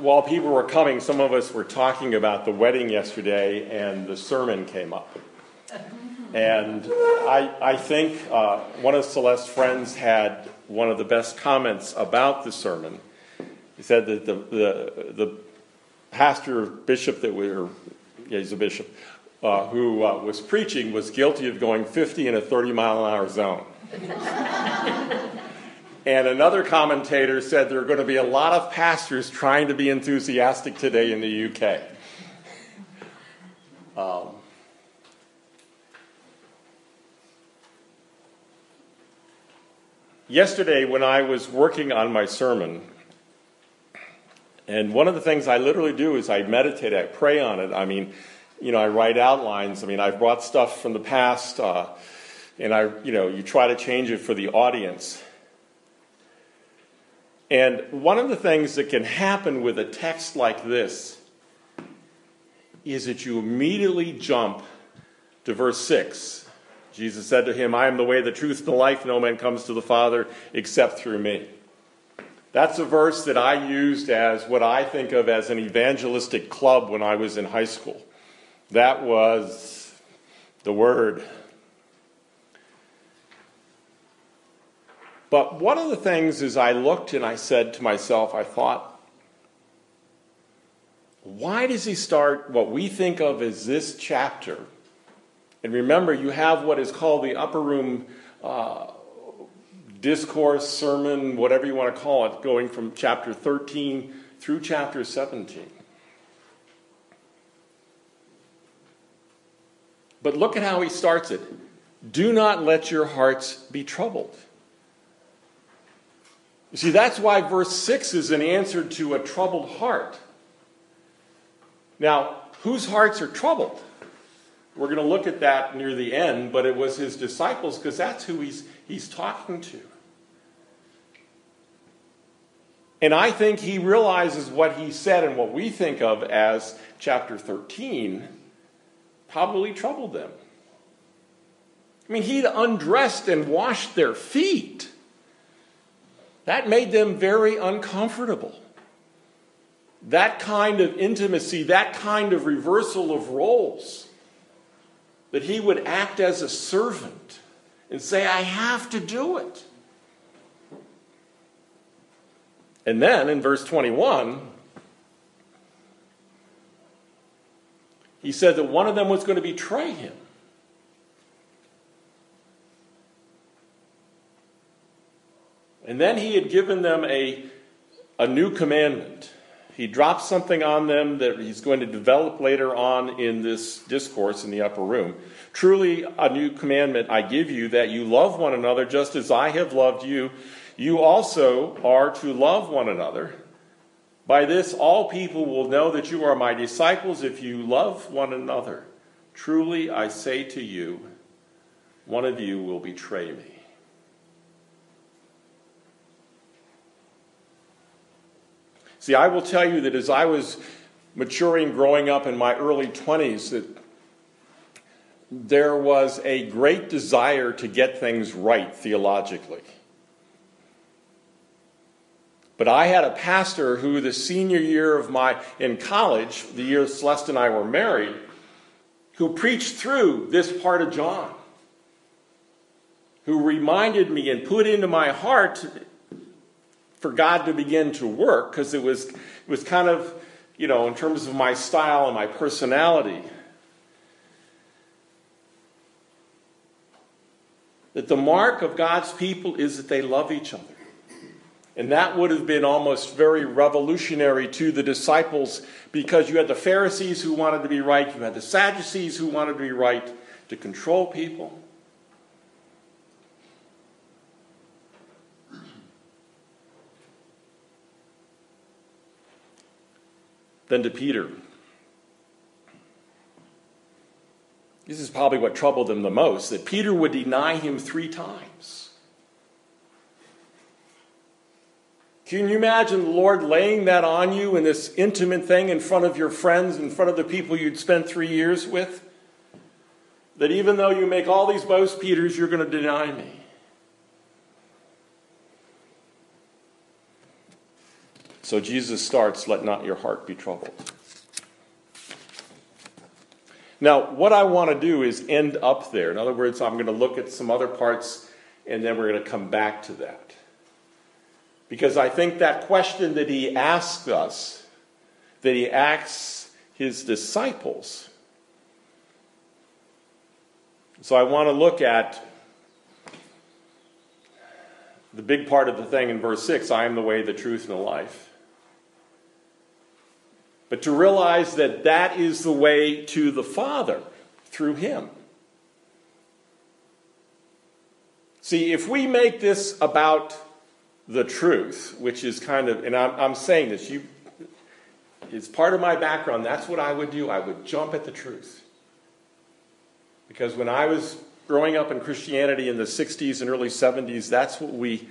while people were coming, some of us were talking about the wedding yesterday, and the sermon came up. And I, I think uh, one of Celeste's friends had one of the best comments about the sermon. He said that the, the, the pastor, bishop that we were, yeah, he's a bishop, uh, who uh, was preaching was guilty of going 50 in a 30 mile an hour zone. and another commentator said there are going to be a lot of pastors trying to be enthusiastic today in the UK. Um, yesterday, when I was working on my sermon, and one of the things I literally do is I meditate, I pray on it. I mean, you know, I write outlines. I mean, I've brought stuff from the past, uh, and I, you know, you try to change it for the audience. And one of the things that can happen with a text like this is that you immediately jump to verse 6. Jesus said to him, I am the way, the truth, and the life. No man comes to the Father except through me. That's a verse that I used as what I think of as an evangelistic club when I was in high school. That was the Word. But one of the things is I looked and I said to myself, I thought, why does he start what we think of as this chapter? And remember, you have what is called the upper room uh, discourse, sermon, whatever you want to call it, going from chapter 13 through chapter 17. But look at how he starts it. Do not let your hearts be troubled. You see, that's why verse 6 is an answer to a troubled heart. Now, whose hearts are troubled? We're going to look at that near the end, but it was his disciples because that's who he's, he's talking to. And I think he realizes what he said and what we think of as chapter 13 probably troubled them. I mean, he'd undressed and washed their feet. That made them very uncomfortable. That kind of intimacy, that kind of reversal of roles, that he would act as a servant and say, I have to do it. And then in verse 21, he said that one of them was going to betray him. And then he had given them a, a new commandment. He dropped something on them that he's going to develop later on in this discourse in the upper room. Truly, a new commandment I give you that you love one another just as I have loved you. You also are to love one another. By this, all people will know that you are my disciples if you love one another. Truly, I say to you, one of you will betray me. See, I will tell you that as I was maturing, growing up in my early 20s, that there was a great desire to get things right theologically. But I had a pastor who, the senior year of my in college, the year Celeste and I were married, who preached through this part of John, who reminded me and put into my heart for God to begin to work, because it was, it was kind of, you know, in terms of my style and my personality. That the mark of God's people is that they love each other. And that would have been almost very revolutionary to the disciples because you had the Pharisees who wanted to be right, you had the Sadducees who wanted to be right to control people. Then to Peter. This is probably what troubled them the most that Peter would deny him three times. Can you imagine the Lord laying that on you in this intimate thing in front of your friends, in front of the people you'd spent three years with? That even though you make all these boasts, Peters, you're going to deny me. So Jesus starts, Let not your heart be troubled. Now, what I want to do is end up there. In other words, I'm going to look at some other parts and then we're going to come back to that. Because I think that question that he asks us, that he asks his disciples, so I want to look at the big part of the thing in verse 6 I am the way, the truth, and the life. But to realize that that is the way to the Father through Him. See, if we make this about the truth, which is kind of, and I'm, I'm saying this, you, it's part of my background. That's what I would do. I would jump at the truth. Because when I was growing up in Christianity in the 60s and early 70s, that's what we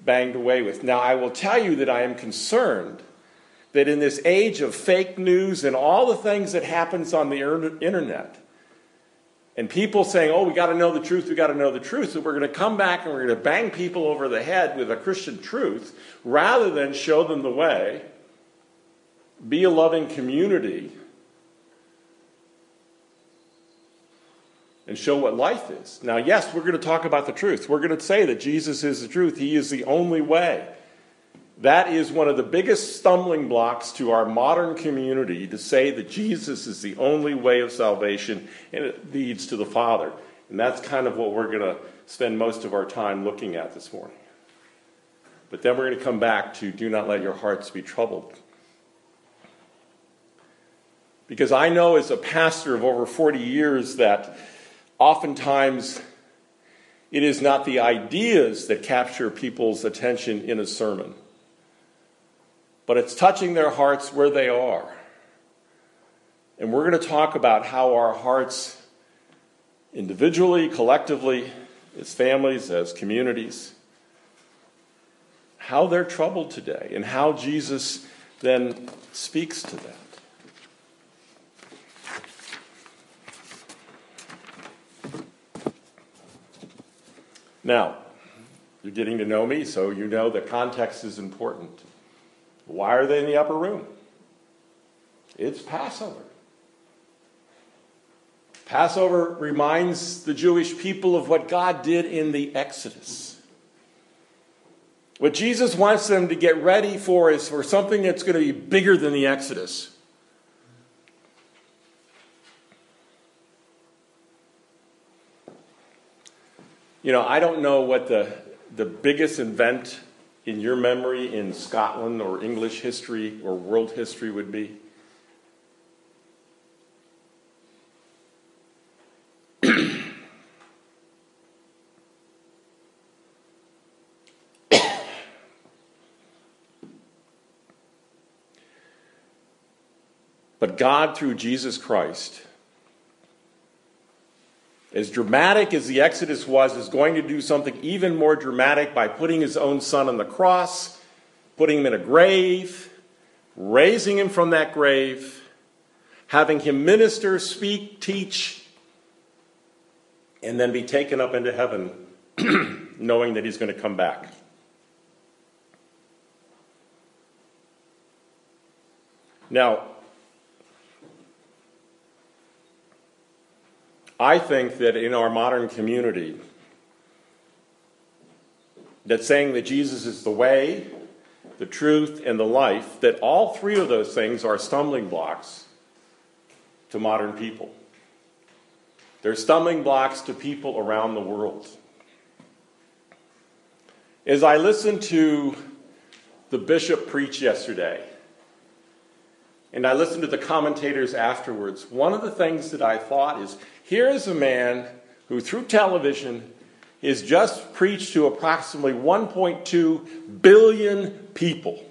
banged away with. Now, I will tell you that I am concerned that in this age of fake news and all the things that happens on the internet, and people saying, oh, we got to know the truth, we got to know the truth, that we're going to come back and we're going to bang people over the head with a Christian truth rather than show them the way, be a loving community and show what life is. Now, yes, we're going to talk about the truth. We're going to say that Jesus is the truth, He is the only way. That is one of the biggest stumbling blocks to our modern community to say that Jesus is the only way of salvation and it leads to the Father. And that's kind of what we're going to spend most of our time looking at this morning. But then we're going to come back to do not let your hearts be troubled. Because I know as a pastor of over 40 years that Oftentimes, it is not the ideas that capture people's attention in a sermon, but it's touching their hearts where they are. And we're going to talk about how our hearts, individually, collectively, as families, as communities, how they're troubled today, and how Jesus then speaks to them. Now, you're getting to know me, so you know that context is important. Why are they in the upper room? It's Passover. Passover reminds the Jewish people of what God did in the Exodus. What Jesus wants them to get ready for is for something that's going to be bigger than the Exodus. You know, I don't know what the, the biggest event in your memory in Scotland or English history or world history would be. but God, through Jesus Christ, as dramatic as the Exodus was, is going to do something even more dramatic by putting his own son on the cross, putting him in a grave, raising him from that grave, having him minister, speak, teach, and then be taken up into heaven, knowing that he's going to come back. Now, I think that in our modern community, that saying that Jesus is the way, the truth, and the life, that all three of those things are stumbling blocks to modern people. They're stumbling blocks to people around the world. As I listened to the bishop preach yesterday, and I listened to the commentators afterwards, one of the things that I thought is here is a man who, through television, is just preached to approximately 1.2 billion people.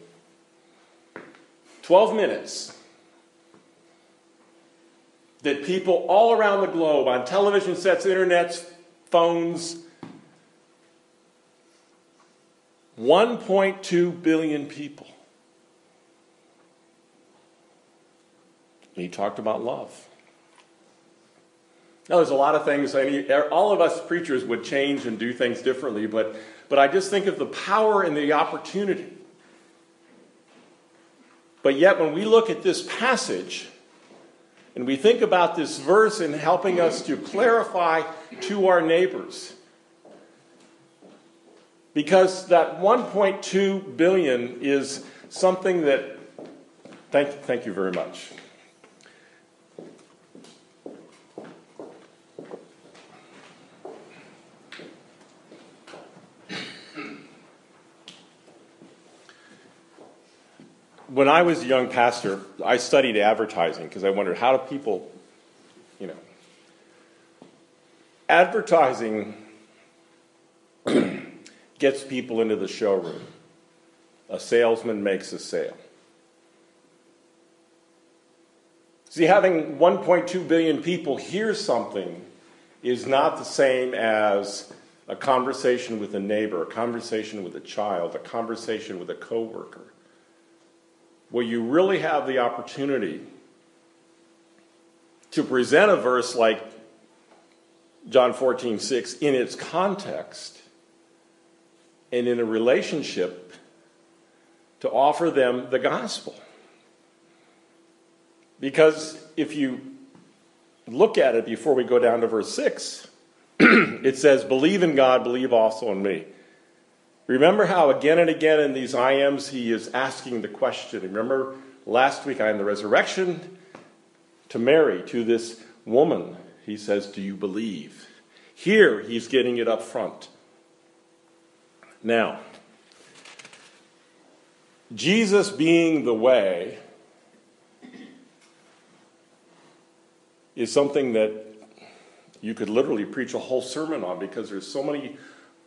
12 minutes. That people all around the globe, on television sets, internets, phones, 1.2 billion people. And he talked about love. Now, there's a lot of things, I mean, er, all of us preachers would change and do things differently, but, but I just think of the power and the opportunity But yet, when we look at this passage and we think about this verse in helping us to clarify to our neighbors, because that 1.2 billion is something that, thank, thank you very much. When I was a young pastor, I studied advertising because I wondered how do people, you know, advertising gets people into the showroom. A salesman makes a sale. See, having 1.2 billion people hear something is not the same as a conversation with a neighbor, a conversation with a child, a conversation with a coworker where you really have the opportunity to present a verse like John 14, 6 in its context and in a relationship to offer them the gospel. Because if you look at it before we go down to verse 6, it says, Believe in God, believe also in me. Remember how again and again in these I ams he is asking the question. Remember last week I am the resurrection to Mary, to this woman. He says, Do you believe? Here he's getting it up front. Now, Jesus being the way is something that you could literally preach a whole sermon on because there's so many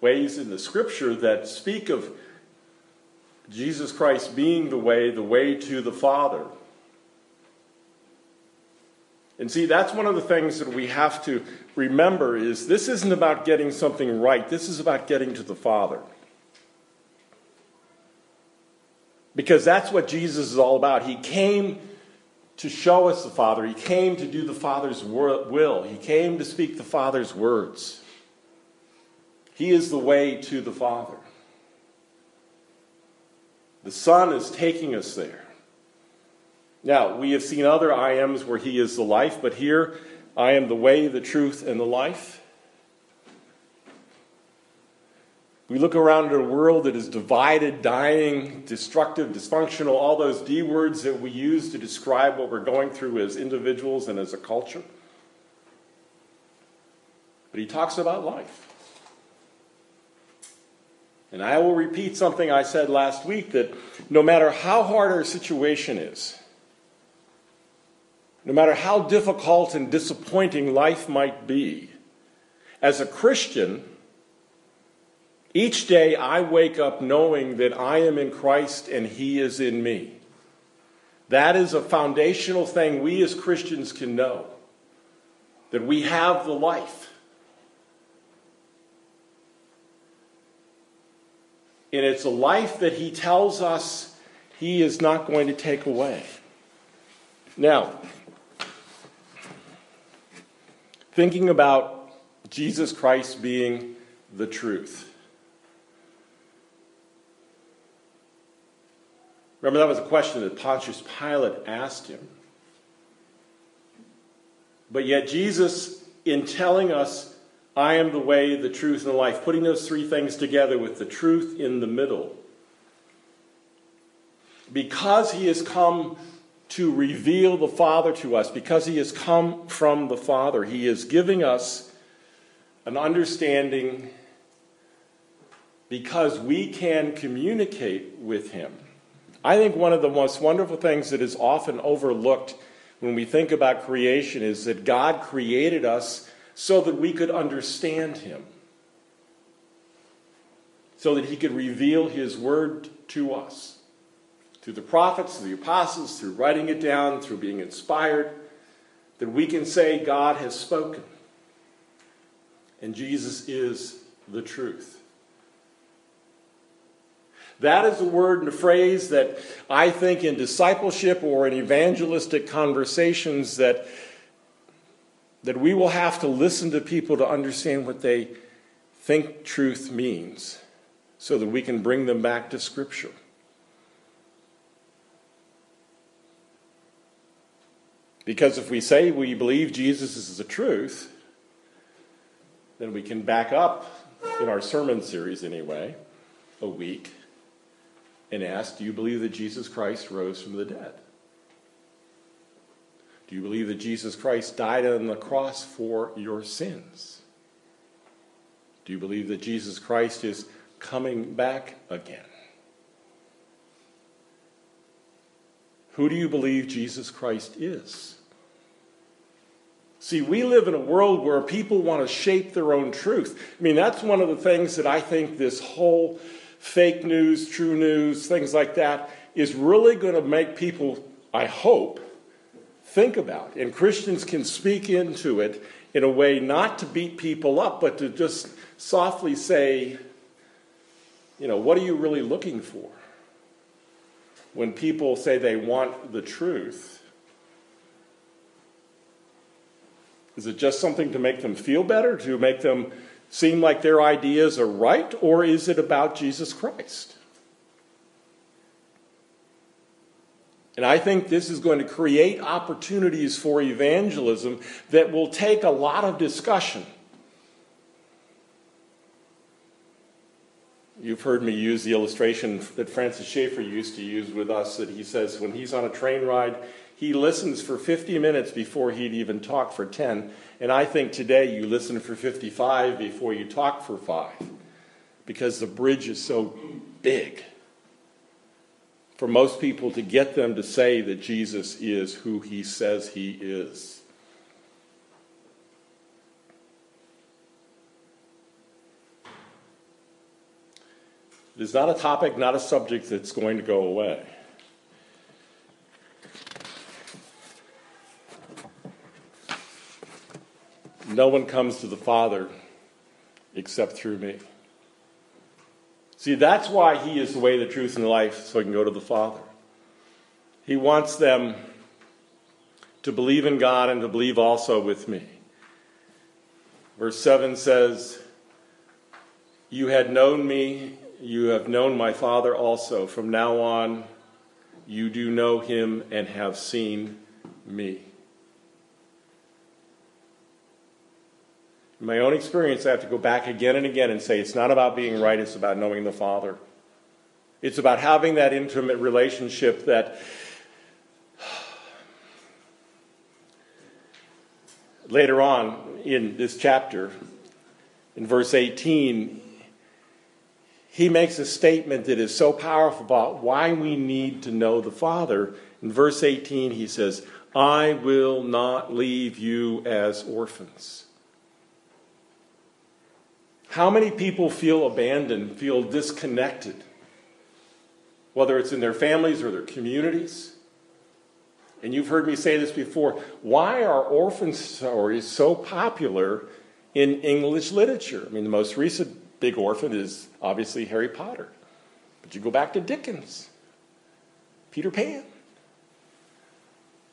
ways in the scripture that speak of Jesus Christ being the way, the way to the Father. And see, that's one of the things that we have to remember is this isn't about getting something right. This is about getting to the Father. Because that's what Jesus is all about. He came to show us the Father. He came to do the Father's will. He came to speak the Father's words. He is the way to the Father. The Son is taking us there. Now, we have seen other I ams where He is the life, but here, I am the way, the truth, and the life. We look around at a world that is divided, dying, destructive, dysfunctional, all those D words that we use to describe what we're going through as individuals and as a culture. But he talks about life. And I will repeat something I said last week that no matter how hard our situation is, no matter how difficult and disappointing life might be, as a Christian, each day I wake up knowing that I am in Christ and He is in me. That is a foundational thing we as Christians can know that we have the life And it's a life that he tells us he is not going to take away. Now, thinking about Jesus Christ being the truth. Remember, that was a question that Pontius Pilate asked him. But yet, Jesus, in telling us I am the way, the truth, and the life. Putting those three things together with the truth in the middle. Because he has come to reveal the Father to us, because he has come from the Father, he is giving us an understanding because we can communicate with him. I think one of the most wonderful things that is often overlooked when we think about creation is that God created us so that we could understand him, so that he could reveal his word to us through the prophets, through the apostles, through writing it down, through being inspired, that we can say, God has spoken. And Jesus is the truth. That is a word and a phrase that I think in discipleship or in evangelistic conversations that that we will have to listen to people to understand what they think truth means so that we can bring them back to Scripture. Because if we say we believe Jesus is the truth, then we can back up in our sermon series anyway, a week, and ask, Do you believe that Jesus Christ rose from the dead? Do you believe that Jesus Christ died on the cross for your sins? Do you believe that Jesus Christ is coming back again? Who do you believe Jesus Christ is? See, we live in a world where people want to shape their own truth. I mean, that's one of the things that I think this whole fake news, true news, things like that is really going to make people, I hope, think about. And Christians can speak into it in a way not to beat people up, but to just softly say, you know, what are you really looking for? When people say they want the truth, Is it just something to make them feel better, to make them seem like their ideas are right, or is it about Jesus Christ? And I think this is going to create opportunities for evangelism that will take a lot of discussion. You've heard me use the illustration that Francis Schaeffer used to use with us that he says when he's on a train ride, he listens for 50 minutes before he'd even talk for 10. And I think today you listen for 55 before you talk for 5 because the bridge is so big. For most people to get them to say that Jesus is who he says he is. It is not a topic, not a subject that's going to go away. No one comes to the Father except through me. See, that's why He is the way, the truth, and the life, so He can go to the Father. He wants them to believe in God and to believe also with me. Verse 7 says, You had known me, you have known my Father also. From now on, you do know him and have seen me. In my own experience, I have to go back again and again and say it's not about being right, it's about knowing the Father. It's about having that intimate relationship that later on in this chapter, in verse 18, he makes a statement that is so powerful about why we need to know the Father. In verse 18, he says, I will not leave you as orphans. How many people feel abandoned, feel disconnected, whether it's in their families or their communities? And you've heard me say this before. Why are orphan stories so popular in English literature? I mean, the most recent big orphan is obviously Harry Potter. But you go back to Dickens, Peter Pan.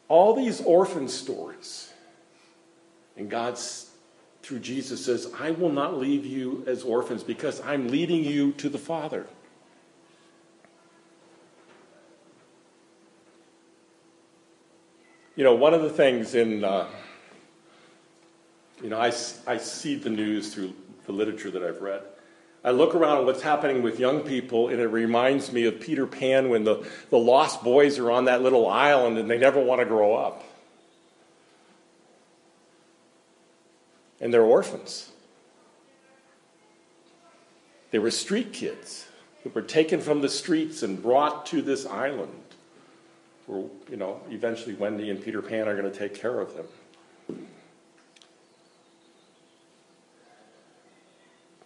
All these orphan stories. And God's through Jesus says, I will not leave you as orphans because I'm leading you to the Father. You know, one of the things in, uh, you know, I, I see the news through the literature that I've read. I look around at what's happening with young people, and it reminds me of Peter Pan when the, the lost boys are on that little island and they never want to grow up. And they're orphans. They were street kids who were taken from the streets and brought to this island where, you know, eventually Wendy and Peter Pan are going to take care of them.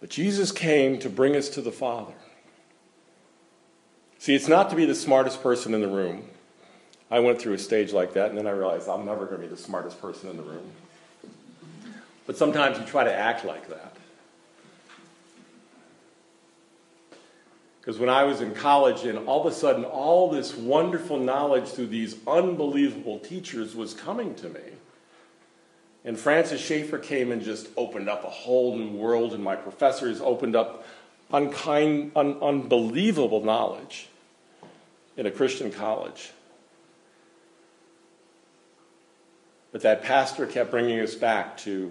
But Jesus came to bring us to the Father. See, it's not to be the smartest person in the room. I went through a stage like that, and then I realized I'm never going to be the smartest person in the room. But sometimes you try to act like that. Because when I was in college, and all of a sudden, all this wonderful knowledge through these unbelievable teachers was coming to me. And Francis Schaeffer came and just opened up a whole new world, and my professors opened up unkind, un- unbelievable knowledge in a Christian college. But that pastor kept bringing us back to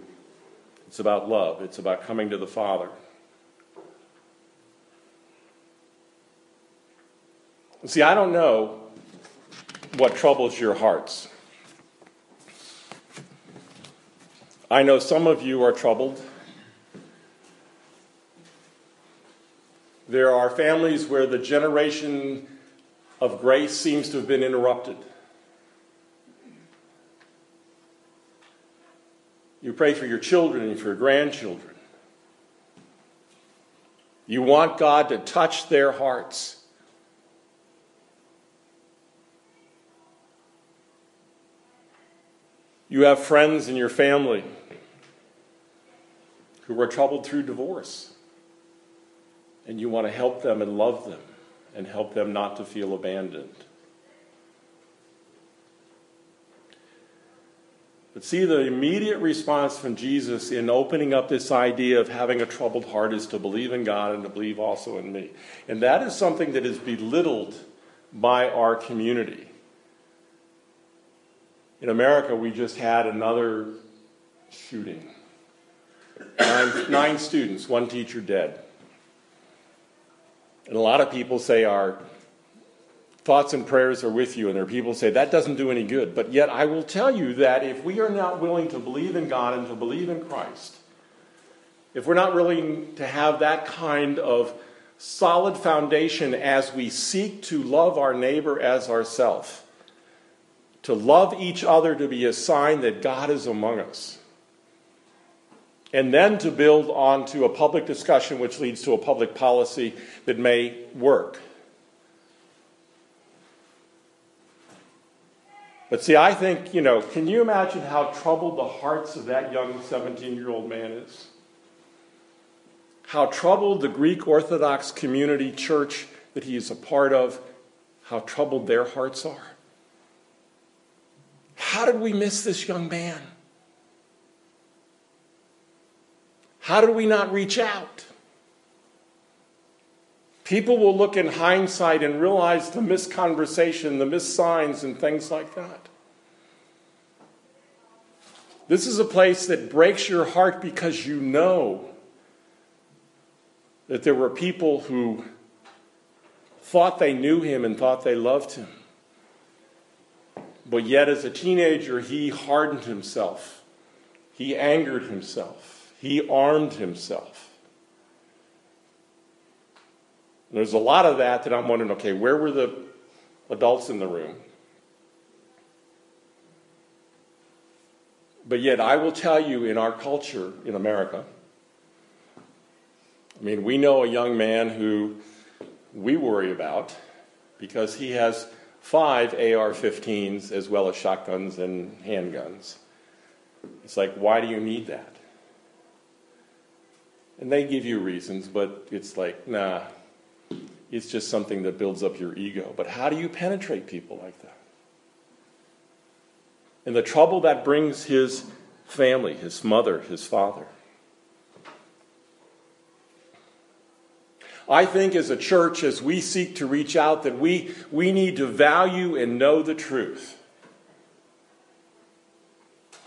it's about love, it's about coming to the Father. See, I don't know what troubles your hearts. I know some of you are troubled. There are families where the generation of grace seems to have been interrupted. Pray for your children and for your grandchildren. You want God to touch their hearts. You have friends in your family who were troubled through divorce. And you want to help them and love them and help them not to feel abandoned. But see, the immediate response from Jesus in opening up this idea of having a troubled heart is to believe in God and to believe also in me. And that is something that is belittled by our community. In America, we just had another shooting nine, nine students, one teacher dead. And a lot of people say our thoughts and prayers are with you, and there are people who say that doesn't do any good. But yet, I will tell you that if we are not willing to believe in God and to believe in Christ, if we're not willing to have that kind of solid foundation as we seek to love our neighbor as ourself, to love each other to be a sign that God is among us, and then to build onto a public discussion which leads to a public policy that may work. But see, I think, you know, can you imagine how troubled the hearts of that young 17 year old man is? How troubled the Greek Orthodox community church that he is a part of, how troubled their hearts are. How did we miss this young man? How did we not reach out? People will look in hindsight and realize the misconversation, the missigns, and things like that. This is a place that breaks your heart because you know that there were people who thought they knew him and thought they loved him. But yet, as a teenager, he hardened himself, he angered himself. He armed himself. There's a lot of that that I'm wondering okay, where were the adults in the room? But yet, I will tell you in our culture in America, I mean, we know a young man who we worry about because he has five AR 15s as well as shotguns and handguns. It's like, why do you need that? And they give you reasons, but it's like, nah, it's just something that builds up your ego. But how do you penetrate people like that? And the trouble that brings his family, his mother, his father. I think as a church, as we seek to reach out, that we, we need to value and know the truth.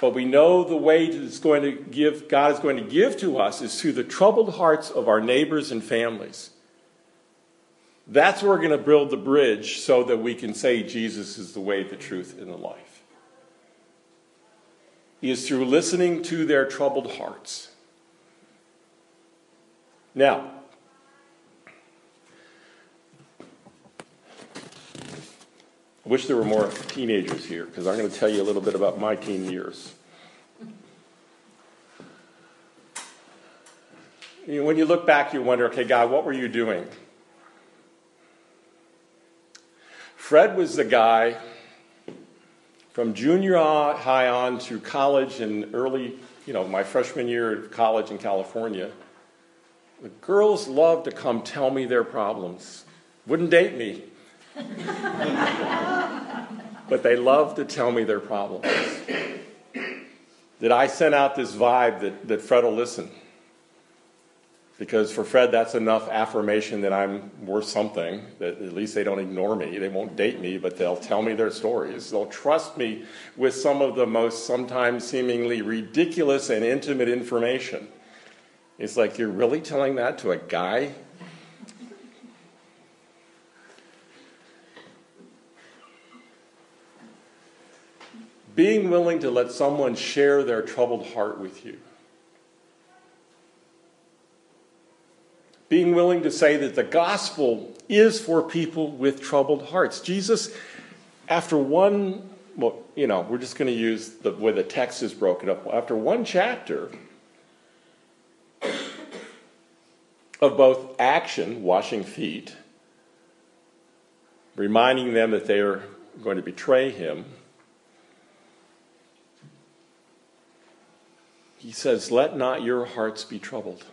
But we know the way is going to give, God is going to give to us is through the troubled hearts of our neighbors and families. That's where we're going to build the bridge so that we can say Jesus is the way, the truth, and the life. He is through listening to their troubled hearts. Now, I wish there were more teenagers here because I'm going to tell you a little bit about my teen years. when you look back, you wonder, okay, God, what were you doing? Fred was the guy from junior high on to college and early, you know, my freshman year of college in California. The girls loved to come tell me their problems. Wouldn't date me. but they loved to tell me their problems. That I sent out this vibe that, that Fred will listen. Because for Fred, that's enough affirmation that I'm worth something, that at least they don't ignore me. They won't date me, but they'll tell me their stories. They'll trust me with some of the most sometimes seemingly ridiculous and intimate information. It's like, you're really telling that to a guy? Being willing to let someone share their troubled heart with you being willing to say that the gospel is for people with troubled hearts. Jesus, after one, well, you know, we're just going to use the way the text is broken up. After one chapter of both action, washing feet, reminding them that they are going to betray him, he says, Let not your hearts be troubled.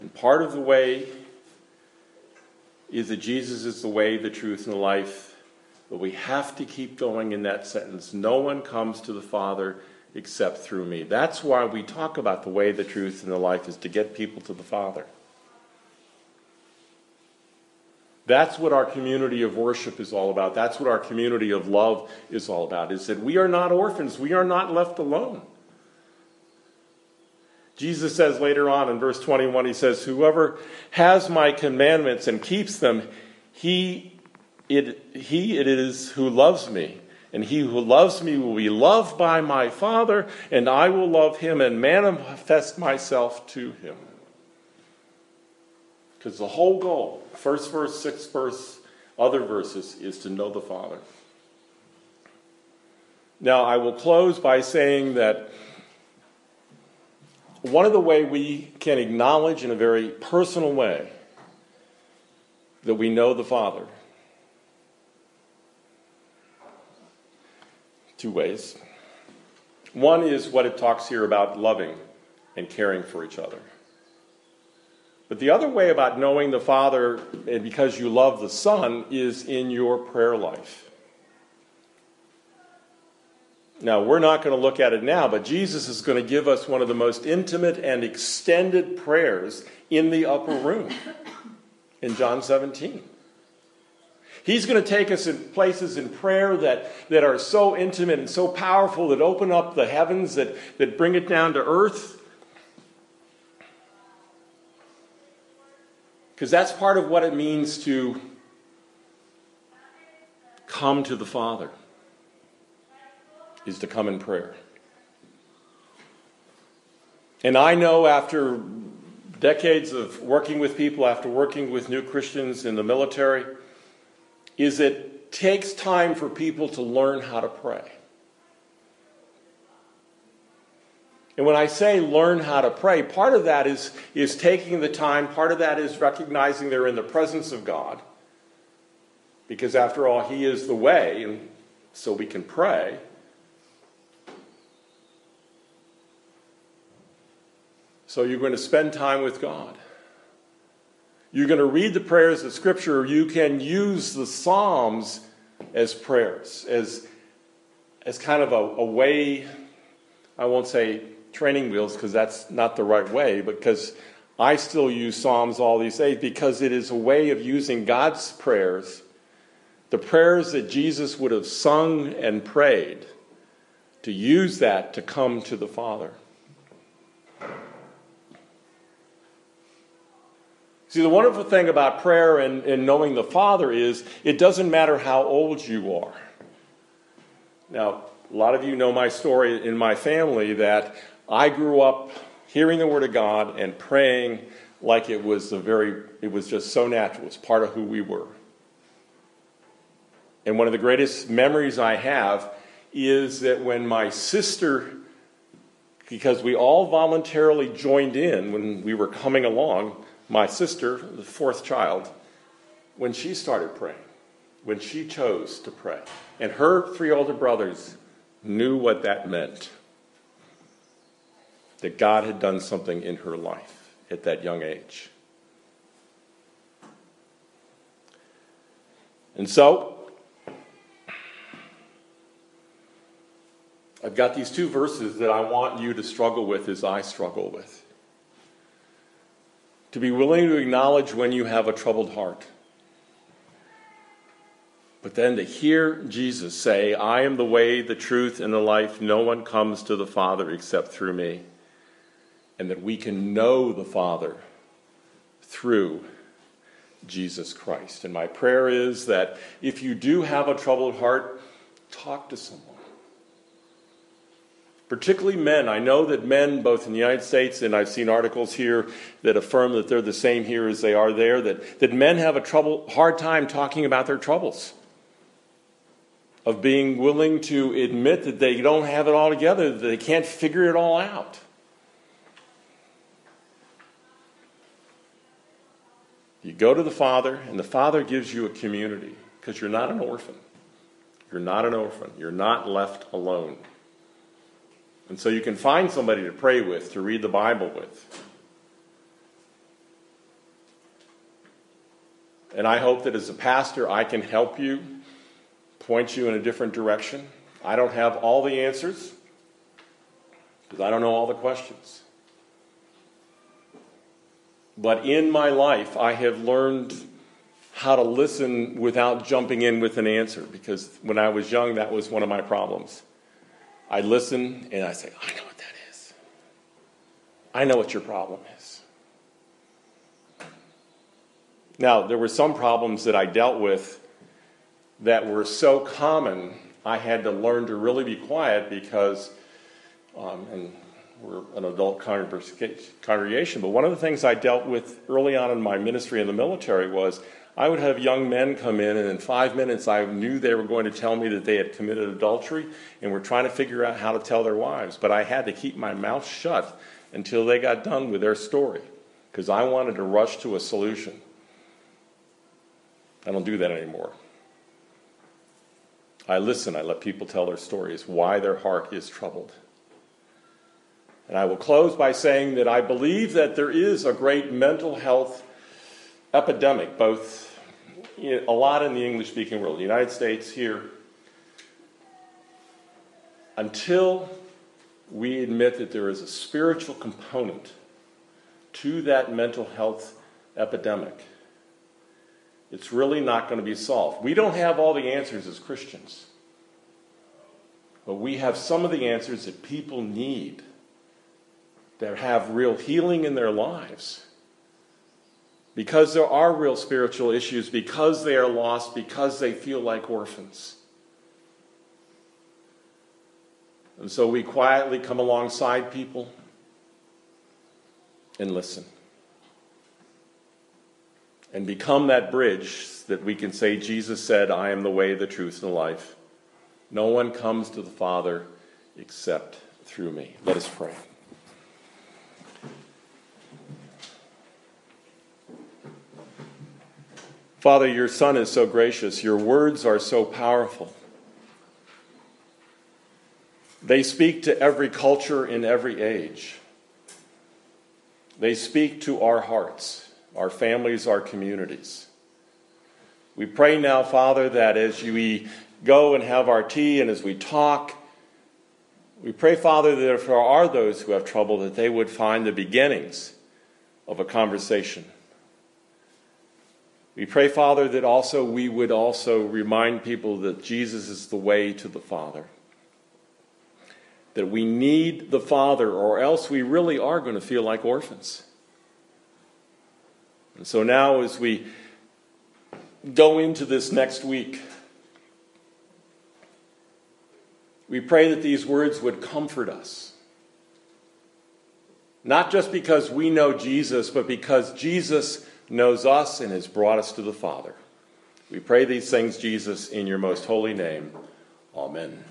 And part of the way is that Jesus is the way, the truth, and the life. But we have to keep going in that sentence. No one comes to the Father except through me. That's why we talk about the way, the truth, and the life is to get people to the Father. That's what our community of worship is all about. That's what our community of love is all about. Is that we are not orphans. We are not left alone. Jesus says later on in verse 21, he says, Whoever has my commandments and keeps them, he it, he it is who loves me. And he who loves me will be loved by my Father, and I will love him and manifest myself to him. Because the whole goal, first verse, sixth verse, other verses, is to know the Father. Now, I will close by saying that one of the way we can acknowledge in a very personal way that we know the Father. Two ways. One is what it talks here about loving and caring for each other. But the other way about knowing the Father, and because you love the Son, is in your prayer life. Now, we're not going to look at it now, but Jesus is going to give us one of the most intimate and extended prayers in the upper room in John 17. He's going to take us in places in prayer that, that are so intimate and so powerful that open up the heavens, that, that bring it down to earth. Because that's part of what it means to come to the Father is to come in prayer. And I know after decades of working with people, after working with new Christians in the military, is it takes time for people to learn how to pray. And when I say learn how to pray, part of that is, is taking the time, part of that is recognizing they're in the presence of God. Because after all, He is the way, and so we can pray. So you're going to spend time with God. You're going to read the prayers of Scripture. You can use the Psalms as prayers, as, as kind of a, a way, I won't say training wheels because that's not the right way, because I still use Psalms all these days because it is a way of using God's prayers, the prayers that Jesus would have sung and prayed, to use that to come to the Father. See, the wonderful thing about prayer and, and knowing the Father is it doesn't matter how old you are. Now, a lot of you know my story in my family that I grew up hearing the Word of God and praying like it was a very, it was just so natural. It was part of who we were. And one of the greatest memories I have is that when my sister, because we all voluntarily joined in when we were coming along, my sister, the fourth child, when she started praying, when she chose to pray, and her three older brothers knew what that meant that God had done something in her life at that young age. And so, I've got these two verses that I want you to struggle with as I struggle with. To be willing to acknowledge when you have a troubled heart. But then to hear Jesus say, I am the way, the truth, and the life. No one comes to the Father except through me. And that we can know the Father through Jesus Christ. And my prayer is that if you do have a troubled heart, talk to someone. Particularly men. I know that men, both in the United States and I've seen articles here that affirm that they're the same here as they are there, that, that men have a trouble, hard time talking about their troubles. Of being willing to admit that they don't have it all together, that they can't figure it all out. You go to the Father, and the Father gives you a community because you're not an orphan. You're not an orphan. You're not left alone. And so you can find somebody to pray with, to read the Bible with. And I hope that as a pastor, I can help you, point you in a different direction. I don't have all the answers because I don't know all the questions. But in my life, I have learned how to listen without jumping in with an answer because when I was young, that was one of my problems. I listen and I say, I know what that is. I know what your problem is. Now, there were some problems that I dealt with that were so common, I had to learn to really be quiet because, um, and we're an adult congregation, but one of the things I dealt with early on in my ministry in the military was I would have young men come in, and in five minutes, I knew they were going to tell me that they had committed adultery and were trying to figure out how to tell their wives. But I had to keep my mouth shut until they got done with their story because I wanted to rush to a solution. I don't do that anymore. I listen, I let people tell their stories, why their heart is troubled. And I will close by saying that I believe that there is a great mental health epidemic, both a lot in the English speaking world, the United States, here. Until we admit that there is a spiritual component to that mental health epidemic, it's really not going to be solved. We don't have all the answers as Christians, but we have some of the answers that people need that have real healing in their lives. Because there are real spiritual issues, because they are lost, because they feel like orphans. And so we quietly come alongside people and listen. And become that bridge that we can say, Jesus said, I am the way, the truth, and the life. No one comes to the Father except through me. Let us pray. Father, your Son is so gracious. Your words are so powerful. They speak to every culture in every age. They speak to our hearts, our families, our communities. We pray now, Father, that as we go and have our tea and as we talk, we pray, Father, that if there are those who have trouble, that they would find the beginnings of a conversation we pray, Father, that also we would also remind people that Jesus is the way to the Father. That we need the Father, or else we really are going to feel like orphans. And so now, as we go into this next week, we pray that these words would comfort us. Not just because we know Jesus, but because Jesus knows us and has brought us to the Father. We pray these things, Jesus, in your most holy name. Amen.